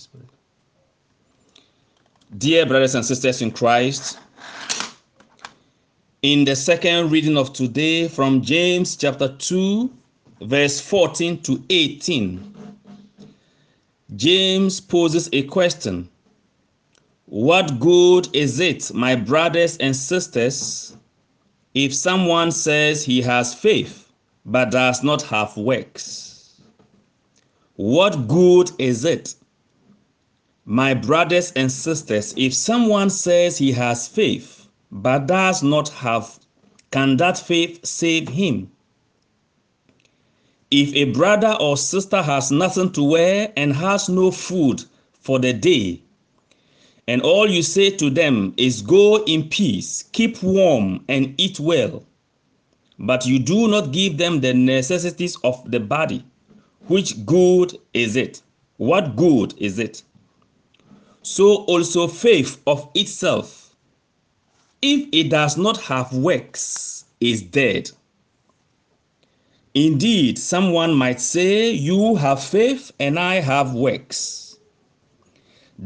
Spirit. Dear brothers and sisters in Christ, in the second reading of today from James chapter 2, verse 14 to 18, James poses a question What good is it, my brothers and sisters, if someone says he has faith but does not have works? What good is it, my brothers and sisters, if someone says he has faith but does not have, can that faith save him? If a brother or sister has nothing to wear and has no food for the day, and all you say to them is, Go in peace, keep warm, and eat well, but you do not give them the necessities of the body, which good is it? What good is it? So also faith of itself, if it does not have works, is dead. Indeed, someone might say, You have faith and I have works.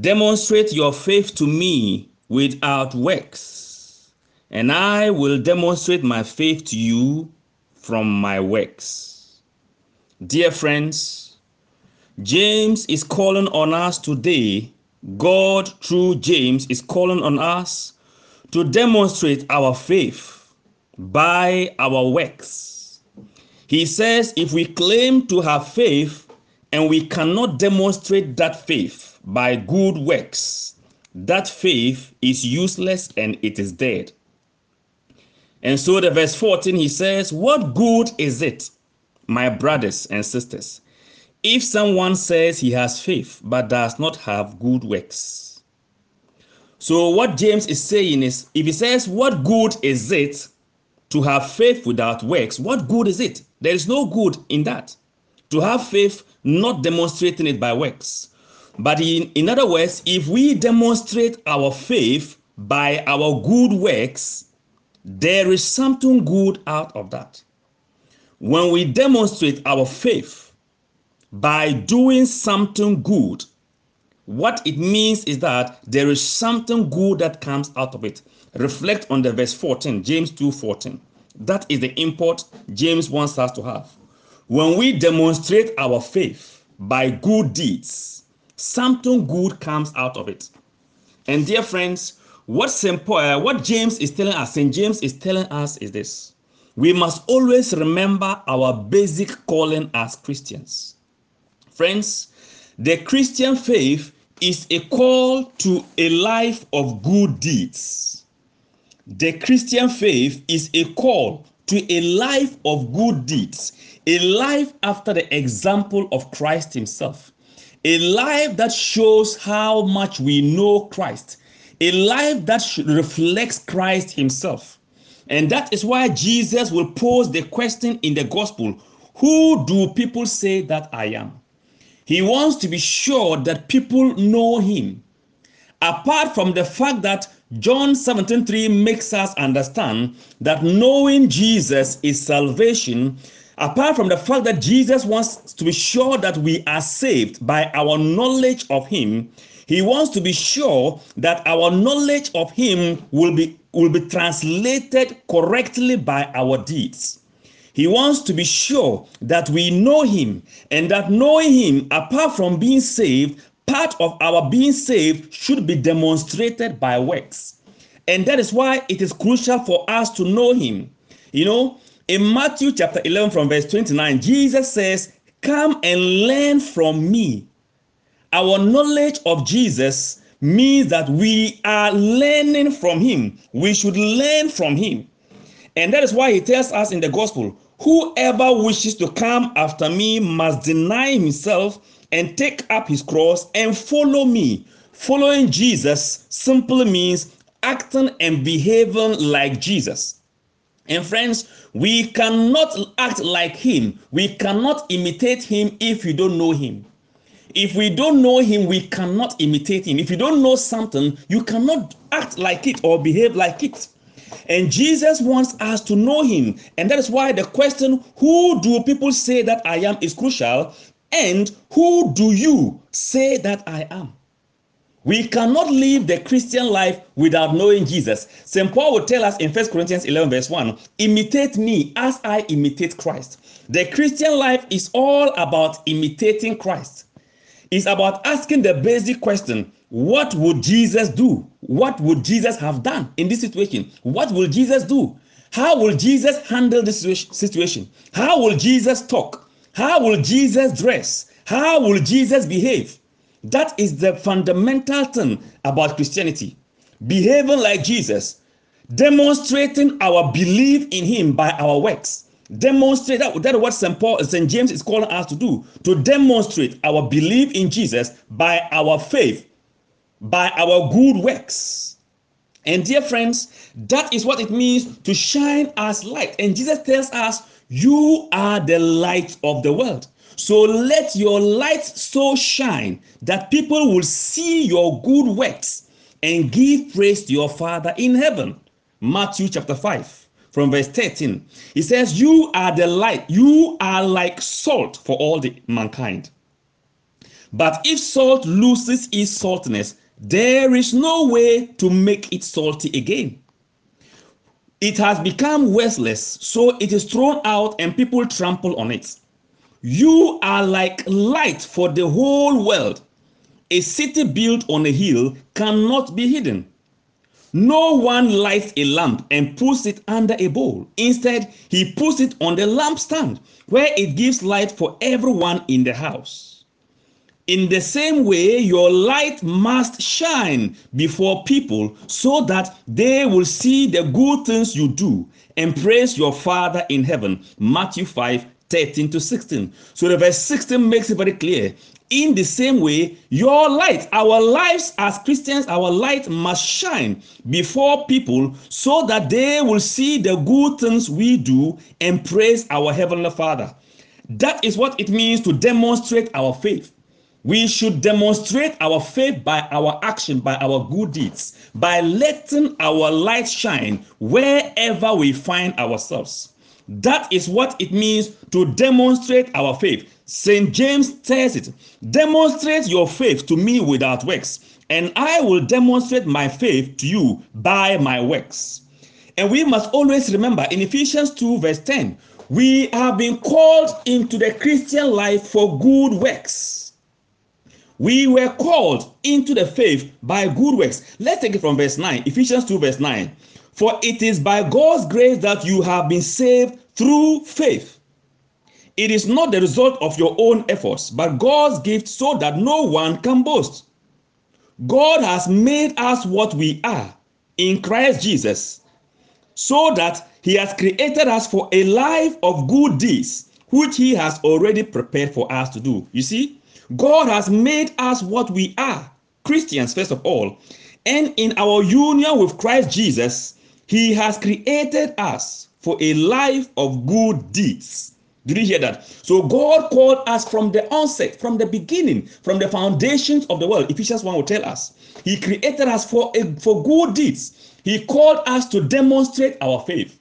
Demonstrate your faith to me without works, and I will demonstrate my faith to you from my works. Dear friends, James is calling on us today. God, through James, is calling on us to demonstrate our faith by our works he says if we claim to have faith and we cannot demonstrate that faith by good works, that faith is useless and it is dead. And so the verse 14 he says, What good is it, my brothers and sisters, if someone says he has faith but does not have good works? So what James is saying is if he says, What good is it to have faith without works? What good is it? There is no good in that. To have faith, not demonstrating it by works. But in, in other words, if we demonstrate our faith by our good works, there is something good out of that. When we demonstrate our faith by doing something good, what it means is that there is something good that comes out of it. Reflect on the verse 14, James 2 14. That is the import James wants us to have. When we demonstrate our faith by good deeds, something good comes out of it. And dear friends, what St. Paul, uh, what James is telling us, St. James is telling us is this. We must always remember our basic calling as Christians. Friends, the Christian faith is a call to a life of good deeds. The Christian faith is a call to a life of good deeds, a life after the example of Christ Himself, a life that shows how much we know Christ, a life that reflects Christ Himself. And that is why Jesus will pose the question in the gospel Who do people say that I am? He wants to be sure that people know Him. Apart from the fact that John 17:3 makes us understand that knowing Jesus is salvation. Apart from the fact that Jesus wants to be sure that we are saved by our knowledge of him, he wants to be sure that our knowledge of him will be will be translated correctly by our deeds. He wants to be sure that we know him and that knowing him apart from being saved part of our being saved should be demonstrated by works. And that is why it is crucial for us to know him. You know, in Matthew chapter 11, from verse 29, Jesus says, Come and learn from me. Our knowledge of Jesus means that we are learning from him. We should learn from him. And that is why he tells us in the gospel whoever wishes to come after me must deny himself and take up his cross and follow me. Following Jesus simply means acting and behaving like Jesus. And friends, we cannot act like him. We cannot imitate him if you don't know him. If we don't know him, we cannot imitate him. If you don't know something, you cannot act like it or behave like it. And Jesus wants us to know him. And that is why the question, who do people say that I am, is crucial And who do you say that I am? We cannot live the Christian life without knowing Jesus. St. Paul will tell us in 1 Corinthians 11, verse 1 imitate me as I imitate Christ. The Christian life is all about imitating Christ. It's about asking the basic question what would Jesus do? What would Jesus have done in this situation? What will Jesus do? How will Jesus handle this situation? How will Jesus talk? How will Jesus dress? How will Jesus behave? That is the fundamental thing about Christianity. Behaving like Jesus, demonstrating our belief in Him by our works. Demonstrate that, that is what St. Paul, St. James is calling us to do, to demonstrate our belief in Jesus by our faith, by our good works. And dear friends, that is what it means to shine as light. And Jesus tells us, You are the light of the world. So let your light so shine that people will see your good works and give praise to your Father in heaven. Matthew chapter 5 from verse 13. He says, You are the light, you are like salt for all the mankind. But if salt loses its saltiness, there is no way to make it salty again. It has become worthless, so it is thrown out and people trample on it. You are like light for the whole world. A city built on a hill cannot be hidden. No one lights a lamp and puts it under a bowl. Instead, he puts it on the lampstand where it gives light for everyone in the house. In the same way, your light must shine before people so that they will see the good things you do and praise your Father in heaven. Matthew 5 13 to 16. So the verse 16 makes it very clear. In the same way, your light, our lives as Christians, our light must shine before people so that they will see the good things we do and praise our Heavenly Father. That is what it means to demonstrate our faith. We should demonstrate our faith by our action, by our good deeds, by letting our light shine wherever we find ourselves. That is what it means to demonstrate our faith. St. James says it Demonstrate your faith to me without works, and I will demonstrate my faith to you by my works. And we must always remember in Ephesians 2, verse 10, we have been called into the Christian life for good works. We were called into the faith by good works. Let's take it from verse 9, Ephesians 2, verse 9. For it is by God's grace that you have been saved through faith. It is not the result of your own efforts, but God's gift so that no one can boast. God has made us what we are in Christ Jesus, so that He has created us for a life of good deeds, which He has already prepared for us to do. You see, God has made us what we are, Christians, first of all. And in our union with Christ Jesus, he has created us for a life of good deeds. Did you hear that? So God called us from the onset, from the beginning, from the foundations of the world. Ephesians 1 will tell us. He created us for, a, for good deeds. He called us to demonstrate our faith.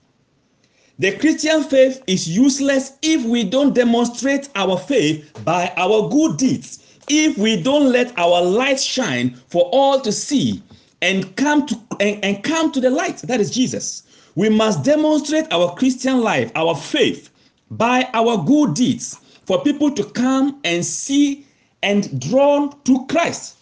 The Christian faith is useless if we don't demonstrate our faith by our good deeds. If we don't let our light shine for all to see, and come to and, and come to the light that is jesus we must demonstrate our christian life our faith by our good deeds for people to come and see and drawn to christ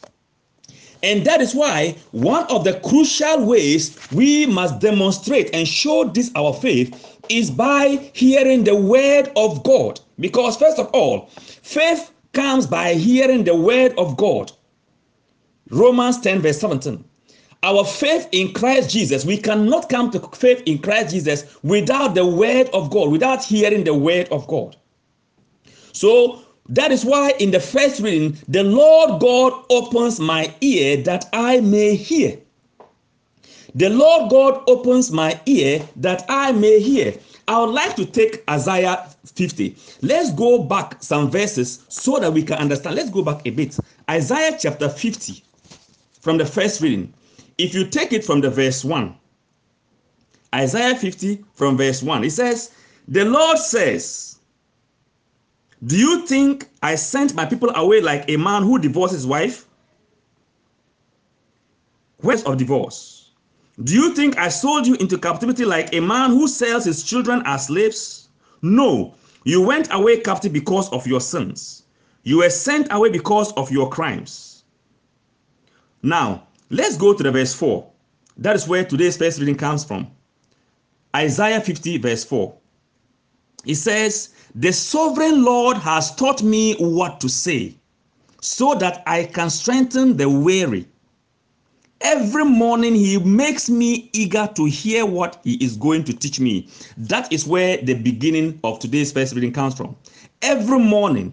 and that is why one of the crucial ways we must demonstrate and show this our faith is by hearing the word of God. Because, first of all, faith comes by hearing the word of God. Romans 10, verse 17 our faith in Christ Jesus, we cannot come to faith in Christ Jesus without the word of God, without hearing the word of God. So that is why in the first reading, the Lord God opens my ear that I may hear. The Lord God opens my ear that I may hear. I would like to take Isaiah 50. Let's go back some verses so that we can understand. Let's go back a bit. Isaiah chapter 50 from the first reading. If you take it from the verse 1, Isaiah 50 from verse 1, it says, The Lord says, Do you think I sent my people away like a man who divorced his wife? Words of divorce. Do you think I sold you into captivity like a man who sells his children as slaves? No, you went away captive because of your sins. You were sent away because of your crimes. Now, let's go to the verse 4. That is where today's first reading comes from. Isaiah 50, verse 4. It says, The sovereign Lord has taught me what to say, so that I can strengthen the weary. Every morning, He makes me eager to hear what He is going to teach me. That is where the beginning of today's first reading comes from. Every morning,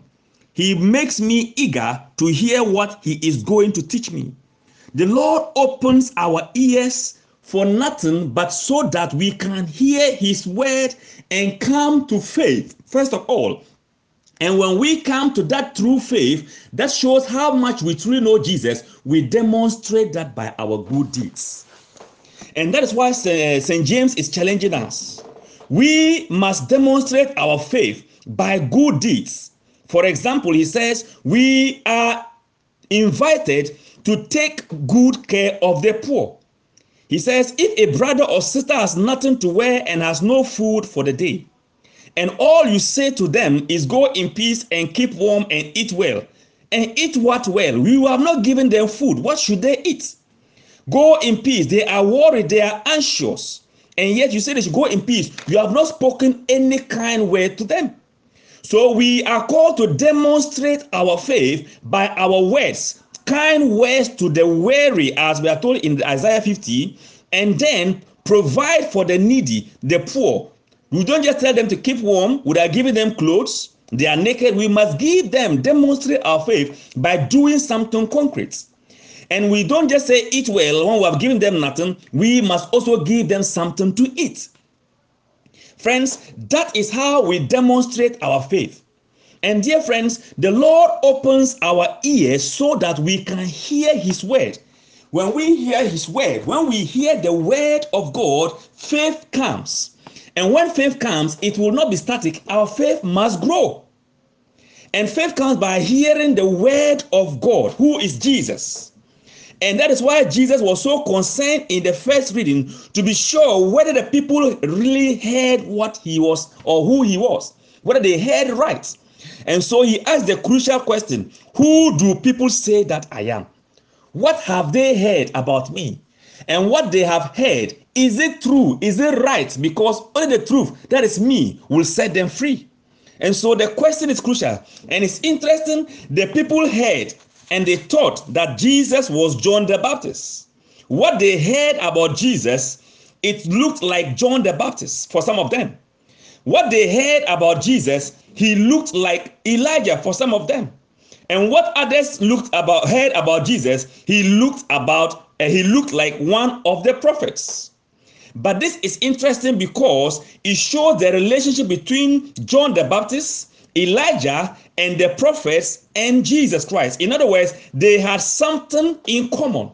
He makes me eager to hear what He is going to teach me. The Lord opens our ears for nothing but so that we can hear his word and come to faith, first of all. And when we come to that true faith, that shows how much we truly know Jesus, we demonstrate that by our good deeds. And that is why St. James is challenging us. We must demonstrate our faith by good deeds. For example, he says, we are invited to take good care of the poor. He says, If a brother or sister has nothing to wear and has no food for the day, and all you say to them is go in peace and keep warm and eat well, and eat what well? You have not given them food. What should they eat? Go in peace. They are worried, they are anxious. And yet you say they should go in peace. You have not spoken any kind word to them. So we are called to demonstrate our faith by our words, kind words to the weary, as we are told in Isaiah 50, and then provide for the needy, the poor. We don't just tell them to keep warm without giving them clothes. They are naked. We must give them, demonstrate our faith by doing something concrete. And we don't just say eat well when we have given them nothing. We must also give them something to eat. Friends, that is how we demonstrate our faith. And dear friends, the Lord opens our ears so that we can hear His word. When we hear His word, when we hear the word of God, faith comes. And when faith comes, it will not be static. Our faith must grow. And faith comes by hearing the word of God, who is Jesus. And that is why Jesus was so concerned in the first reading to be sure whether the people really heard what he was or who he was, whether they heard right. And so he asked the crucial question Who do people say that I am? What have they heard about me? And what they have heard, is it true? Is it right? Because only the truth, that is me, will set them free. And so the question is crucial. And it's interesting, the people heard and they thought that Jesus was John the Baptist. What they heard about Jesus, it looked like John the Baptist for some of them. What they heard about Jesus, he looked like Elijah for some of them. And what others looked about heard about Jesus, he looked about uh, he looked like one of the prophets. But this is interesting because it shows the relationship between John the Baptist, Elijah, and the prophets and Jesus Christ. In other words, they had something in common.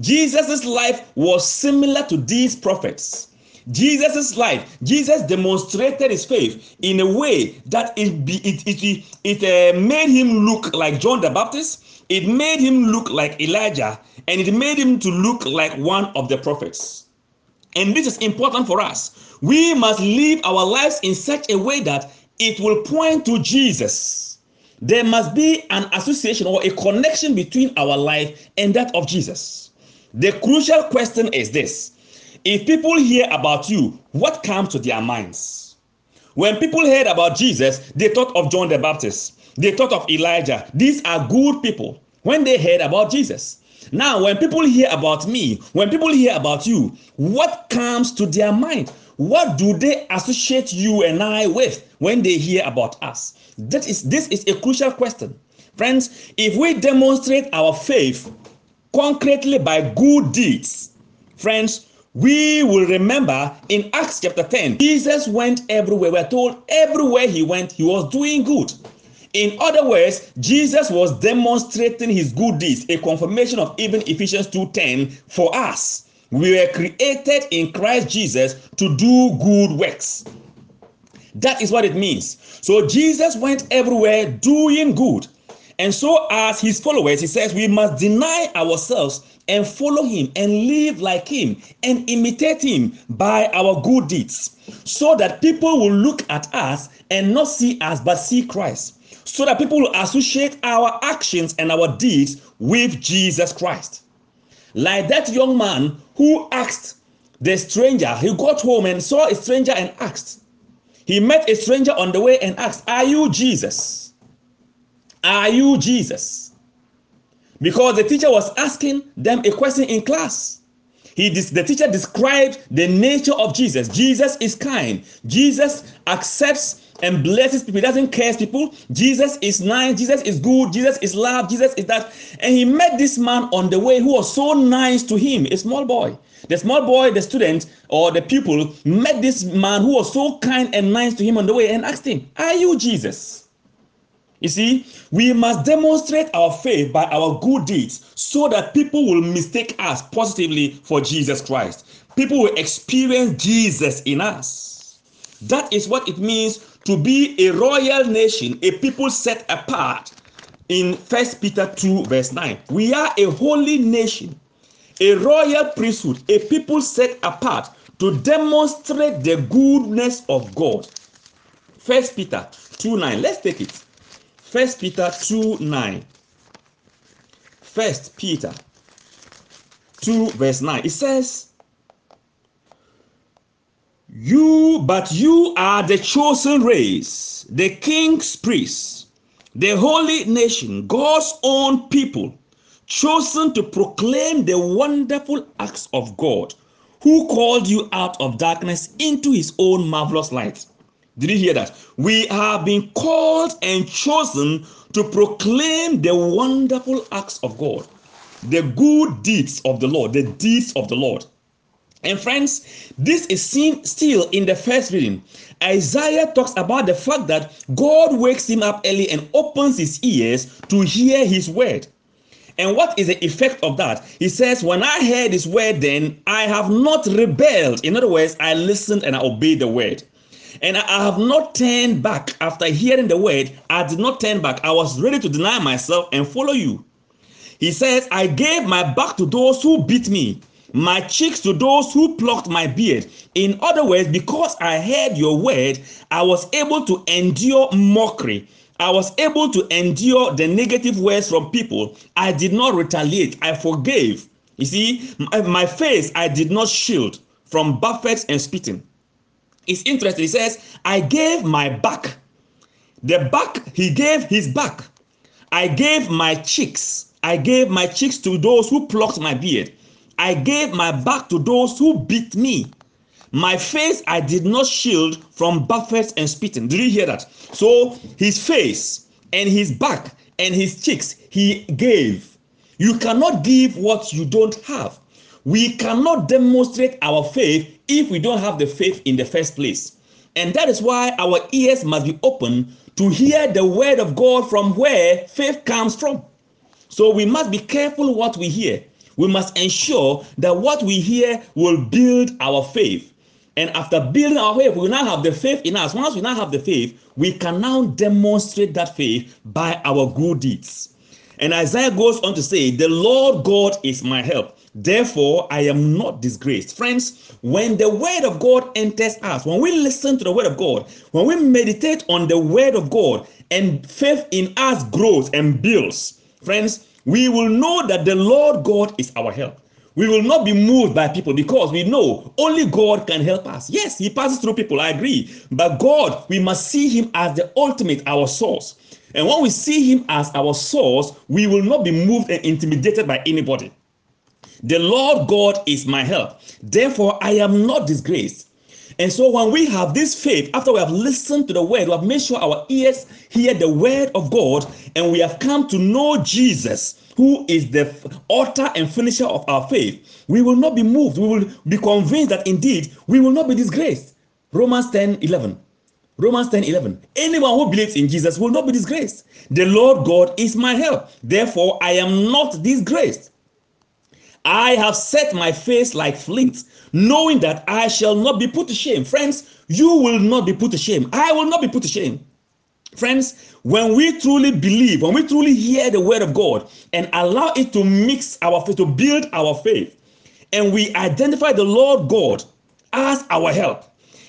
Jesus' life was similar to these prophets. Jesus' life, Jesus demonstrated his faith in a way that it it it, it uh, made him look like John the Baptist. It made him look like Elijah, and it made him to look like one of the prophets. And this is important for us. We must live our lives in such a way that it will point to Jesus. There must be an association or a connection between our life and that of Jesus. The crucial question is this if people hear about you, what comes to their minds? When people heard about Jesus, they thought of John the Baptist, they thought of Elijah. These are good people when they heard about Jesus. Now, when people hear about me, when people hear about you, what comes to their mind? What do they associate you and I with when they hear about us? That is this is a crucial question. Friends, if we demonstrate our faith concretely by good deeds, friends, we will remember in Acts chapter 10, Jesus went everywhere. We're told everywhere he went, he was doing good. In other words, Jesus was demonstrating his good deeds, a confirmation of even Ephesians 2:10 for us. We were created in Christ Jesus to do good works. That is what it means. So Jesus went everywhere doing good. And so, as his followers, he says, we must deny ourselves and follow him and live like him and imitate him by our good deeds so that people will look at us and not see us but see Christ. So that people will associate our actions and our deeds with Jesus Christ. Like that young man who asked the stranger, he got home and saw a stranger and asked. He met a stranger on the way and asked, Are you Jesus? Are you Jesus? Because the teacher was asking them a question in class. He, the teacher described the nature of Jesus. Jesus is kind. Jesus accepts and blesses people. He doesn't curse people. Jesus is nice. Jesus is good. Jesus is love. Jesus is that. And he met this man on the way who was so nice to him, a small boy. The small boy, the student, or the pupil met this man who was so kind and nice to him on the way and asked him, Are you Jesus? You see, we must demonstrate our faith by our good deeds so that people will mistake us positively for Jesus Christ. People will experience Jesus in us. That is what it means to be a royal nation, a people set apart. In First Peter 2, verse 9, we are a holy nation, a royal priesthood, a people set apart to demonstrate the goodness of God. First Peter 2 9. Let's take it. First Peter 2 9. First Peter 2 verse 9. It says, You, but you are the chosen race, the king's priests, the holy nation, God's own people, chosen to proclaim the wonderful acts of God, who called you out of darkness into his own marvelous light. Did you hear that? We have been called and chosen to proclaim the wonderful acts of God, the good deeds of the Lord, the deeds of the Lord. And friends, this is seen still in the first reading. Isaiah talks about the fact that God wakes him up early and opens his ears to hear his word. And what is the effect of that? He says, When I heard his word, then I have not rebelled. In other words, I listened and I obeyed the word. And I have not turned back after hearing the word. I did not turn back. I was ready to deny myself and follow you. He says, I gave my back to those who beat me, my cheeks to those who plucked my beard. In other words, because I heard your word, I was able to endure mockery. I was able to endure the negative words from people. I did not retaliate. I forgave. You see, my face I did not shield from buffets and spitting. It's interesting. He says, I gave my back. The back, he gave his back. I gave my cheeks. I gave my cheeks to those who plucked my beard. I gave my back to those who beat me. My face I did not shield from buffets and spitting. Did you hear that? So his face and his back and his cheeks he gave. You cannot give what you don't have. We cannot demonstrate our faith if we don't have the faith in the first place. And that is why our ears must be open to hear the word of God from where faith comes from. So we must be careful what we hear. We must ensure that what we hear will build our faith. And after building our faith, we now have the faith in us. Once we now have the faith, we can now demonstrate that faith by our good deeds. And Isaiah goes on to say, The Lord God is my help. Therefore, I am not disgraced. Friends, when the word of God enters us, when we listen to the word of God, when we meditate on the word of God, and faith in us grows and builds, friends, we will know that the Lord God is our help. We will not be moved by people because we know only God can help us. Yes, He passes through people, I agree. But God, we must see Him as the ultimate, our source. And when we see Him as our source, we will not be moved and intimidated by anybody. The Lord God is my help. Therefore, I am not disgraced. And so, when we have this faith, after we have listened to the word, we have made sure our ears hear the word of God, and we have come to know Jesus, who is the author and finisher of our faith, we will not be moved. We will be convinced that indeed we will not be disgraced. Romans 10 11. Romans 10 11. Anyone who believes in Jesus will not be disgraced. The Lord God is my help. Therefore, I am not disgraced. I have set my face like flint, knowing that I shall not be put to shame. Friends, you will not be put to shame. I will not be put to shame. Friends, when we truly believe, when we truly hear the word of God and allow it to mix our faith, to build our faith, and we identify the Lord God as our help,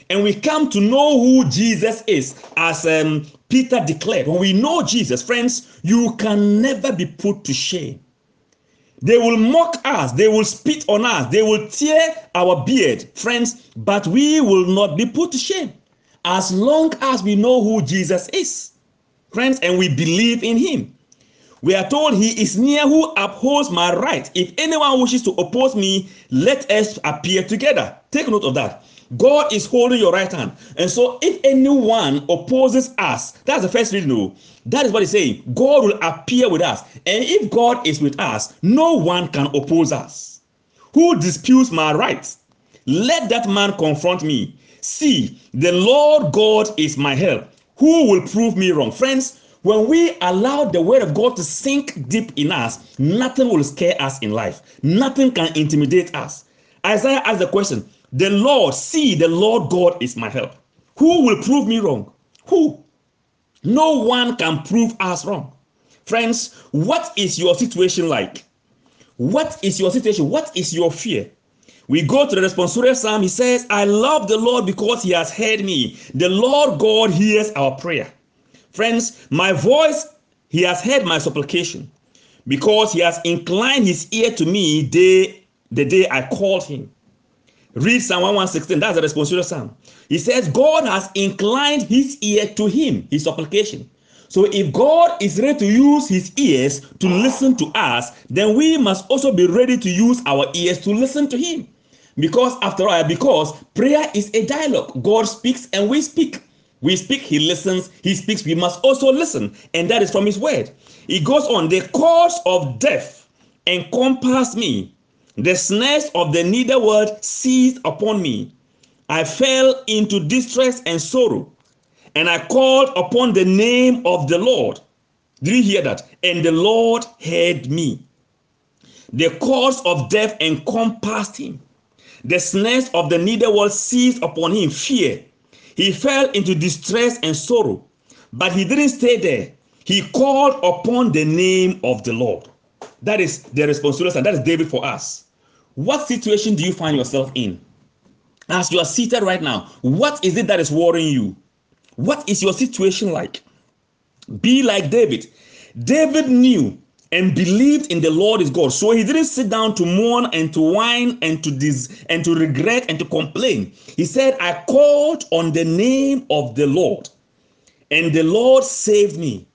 and we come to know who Jesus is, as um, Peter declared, when we know Jesus, friends, you can never be put to shame. They will mock us, they will spit on us, they will tear our beard, friends, but we will not be put to shame as long as we know who Jesus is, friends, and we believe in him. We are told he is near who upholds my right. If anyone wishes to oppose me, let us appear together. Take note of that. God is holding your right hand. And so if anyone opposes us, that's the first reading. No, oh. that is what he's saying. God will appear with us. And if God is with us, no one can oppose us. Who disputes my rights? Let that man confront me. See, the Lord God is my help. Who will prove me wrong? Friends, when we allow the word of God to sink deep in us, nothing will scare us in life. Nothing can intimidate us. Isaiah asked the question The Lord, see, the Lord God is my help. Who will prove me wrong? Who? No one can prove us wrong. Friends, what is your situation like? What is your situation? What is your fear? We go to the responsorial psalm. He says, I love the Lord because he has heard me. The Lord God hears our prayer. Friends, my voice, he has heard my supplication because he has inclined his ear to me day, the day I called him. Read Psalm 116, that's the responsorial psalm. He says, God has inclined his ear to him, his supplication. So if God is ready to use his ears to listen to us, then we must also be ready to use our ears to listen to him. Because after all, because prayer is a dialogue. God speaks and we speak. We speak, he listens, he speaks, we must also listen. And that is from his word. He goes on, the cause of death encompassed me. The snares of the nether world seized upon me. I fell into distress and sorrow, and I called upon the name of the Lord. Did you hear that? And the Lord heard me. The cause of death encompassed him. The snares of the nether world seized upon him, fear. He fell into distress and sorrow, but he didn't stay there. He called upon the name of the Lord. That is the responsibility, and that is David for us. What situation do you find yourself in? As you are seated right now, what is it that is worrying you? What is your situation like? Be like David. David knew and believed in the Lord is God. So he didn't sit down to mourn and to whine and to dis- and to regret and to complain. He said, I called on the name of the Lord, and the Lord saved me.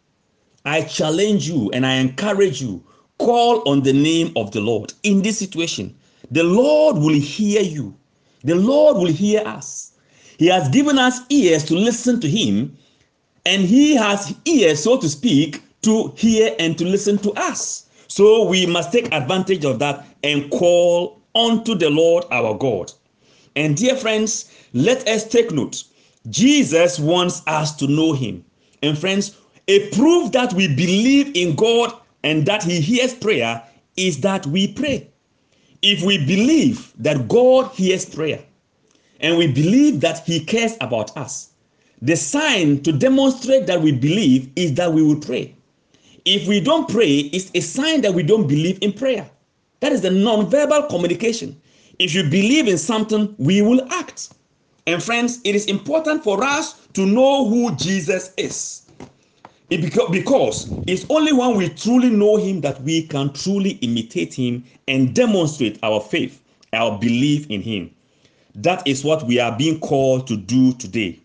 I challenge you and I encourage you. Call on the name of the Lord in this situation. The Lord will hear you. The Lord will hear us. He has given us ears to listen to Him, and He has ears, so to speak, to hear and to listen to us. So we must take advantage of that and call unto the Lord our God. And dear friends, let us take note. Jesus wants us to know him. And friends, a proof that we believe in God and that he hears prayer is that we pray. If we believe that God hears prayer and we believe that he cares about us, the sign to demonstrate that we believe is that we will pray. If we don't pray, it's a sign that we don't believe in prayer. That is the non-verbal communication. If you believe in something, we will act. And friends, it is important for us to know who Jesus is. It because it's only when we truly know him that we can truly imitate him and demonstrate our faith, our belief in him. That is what we are being called to do today.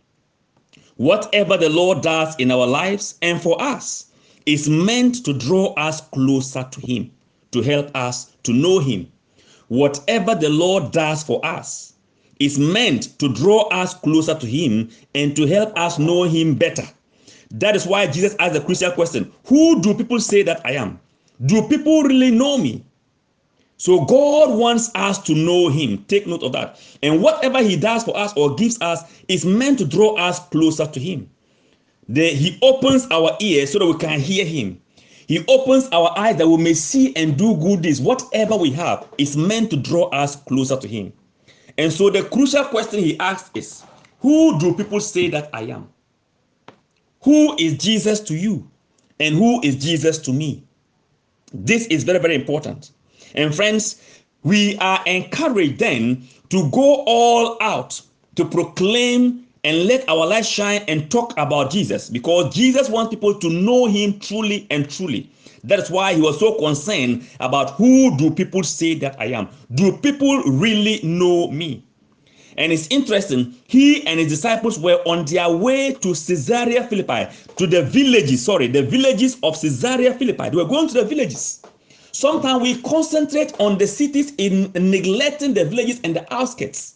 Whatever the Lord does in our lives and for us, is meant to draw us closer to Him, to help us to know Him. Whatever the Lord does for us is meant to draw us closer to Him and to help us know Him better. That is why Jesus asked the crucial question Who do people say that I am? Do people really know me? So God wants us to know Him. Take note of that. And whatever He does for us or gives us is meant to draw us closer to Him. The, he opens our ears so that we can hear him. He opens our eyes that we may see and do good deeds. Whatever we have is meant to draw us closer to Him. And so the crucial question he asks is Who do people say that I am? Who is Jesus to you? And who is Jesus to me? This is very, very important. And friends, we are encouraged then to go all out to proclaim and let our light shine and talk about Jesus because Jesus wants people to know him truly and truly. That's why he was so concerned about who do people say that I am? Do people really know me? And it's interesting, he and his disciples were on their way to Caesarea Philippi, to the villages, sorry, the villages of Caesarea Philippi. They were going to the villages. Sometimes we concentrate on the cities in neglecting the villages and the outskirts.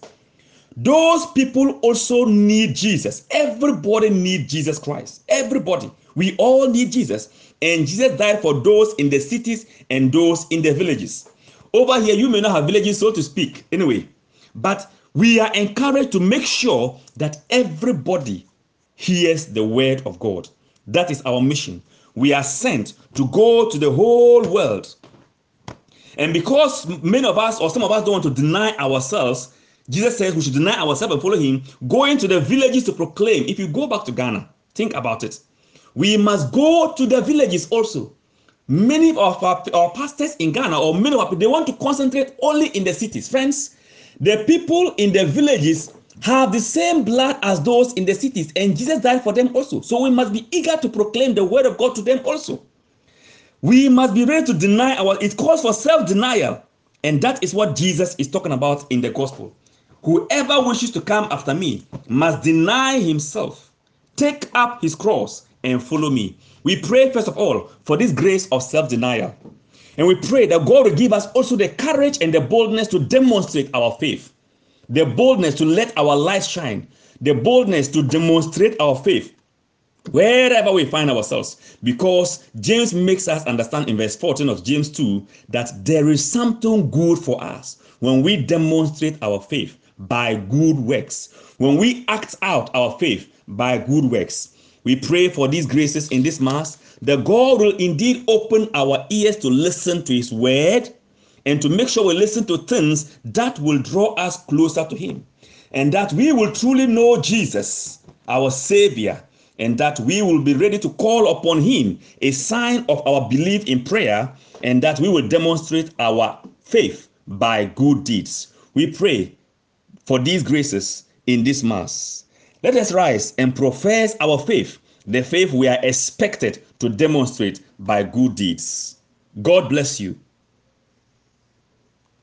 Those people also need Jesus. Everybody needs Jesus Christ. Everybody. We all need Jesus. And Jesus died for those in the cities and those in the villages. Over here, you may not have villages, so to speak, anyway. But we are encouraged to make sure that everybody hears the word of God. That is our mission. We are sent to go to the whole world. And because many of us, or some of us, don't want to deny ourselves, Jesus says we should deny ourselves and follow him, going to the villages to proclaim. If you go back to Ghana, think about it. We must go to the villages also. Many of our, our pastors in Ghana, or many of our, they want to concentrate only in the cities. Friends, the people in the villages have the same blood as those in the cities, and Jesus died for them also. So we must be eager to proclaim the word of God to them also. We must be ready to deny our, it calls for self denial. And that is what Jesus is talking about in the gospel. Whoever wishes to come after me must deny himself, take up his cross, and follow me. We pray, first of all, for this grace of self denial. And we pray that God will give us also the courage and the boldness to demonstrate our faith, the boldness to let our light shine, the boldness to demonstrate our faith wherever we find ourselves. Because James makes us understand in verse 14 of James 2 that there is something good for us when we demonstrate our faith by good works, when we act out our faith by good works. We pray for these graces in this Mass that God will indeed open our ears to listen to His word and to make sure we listen to things that will draw us closer to Him and that we will truly know Jesus, our Savior, and that we will be ready to call upon Him, a sign of our belief in prayer, and that we will demonstrate our faith by good deeds. We pray for these graces in this Mass. Let us rise and profess our faith, the faith we are expected to demonstrate by good deeds. God bless you.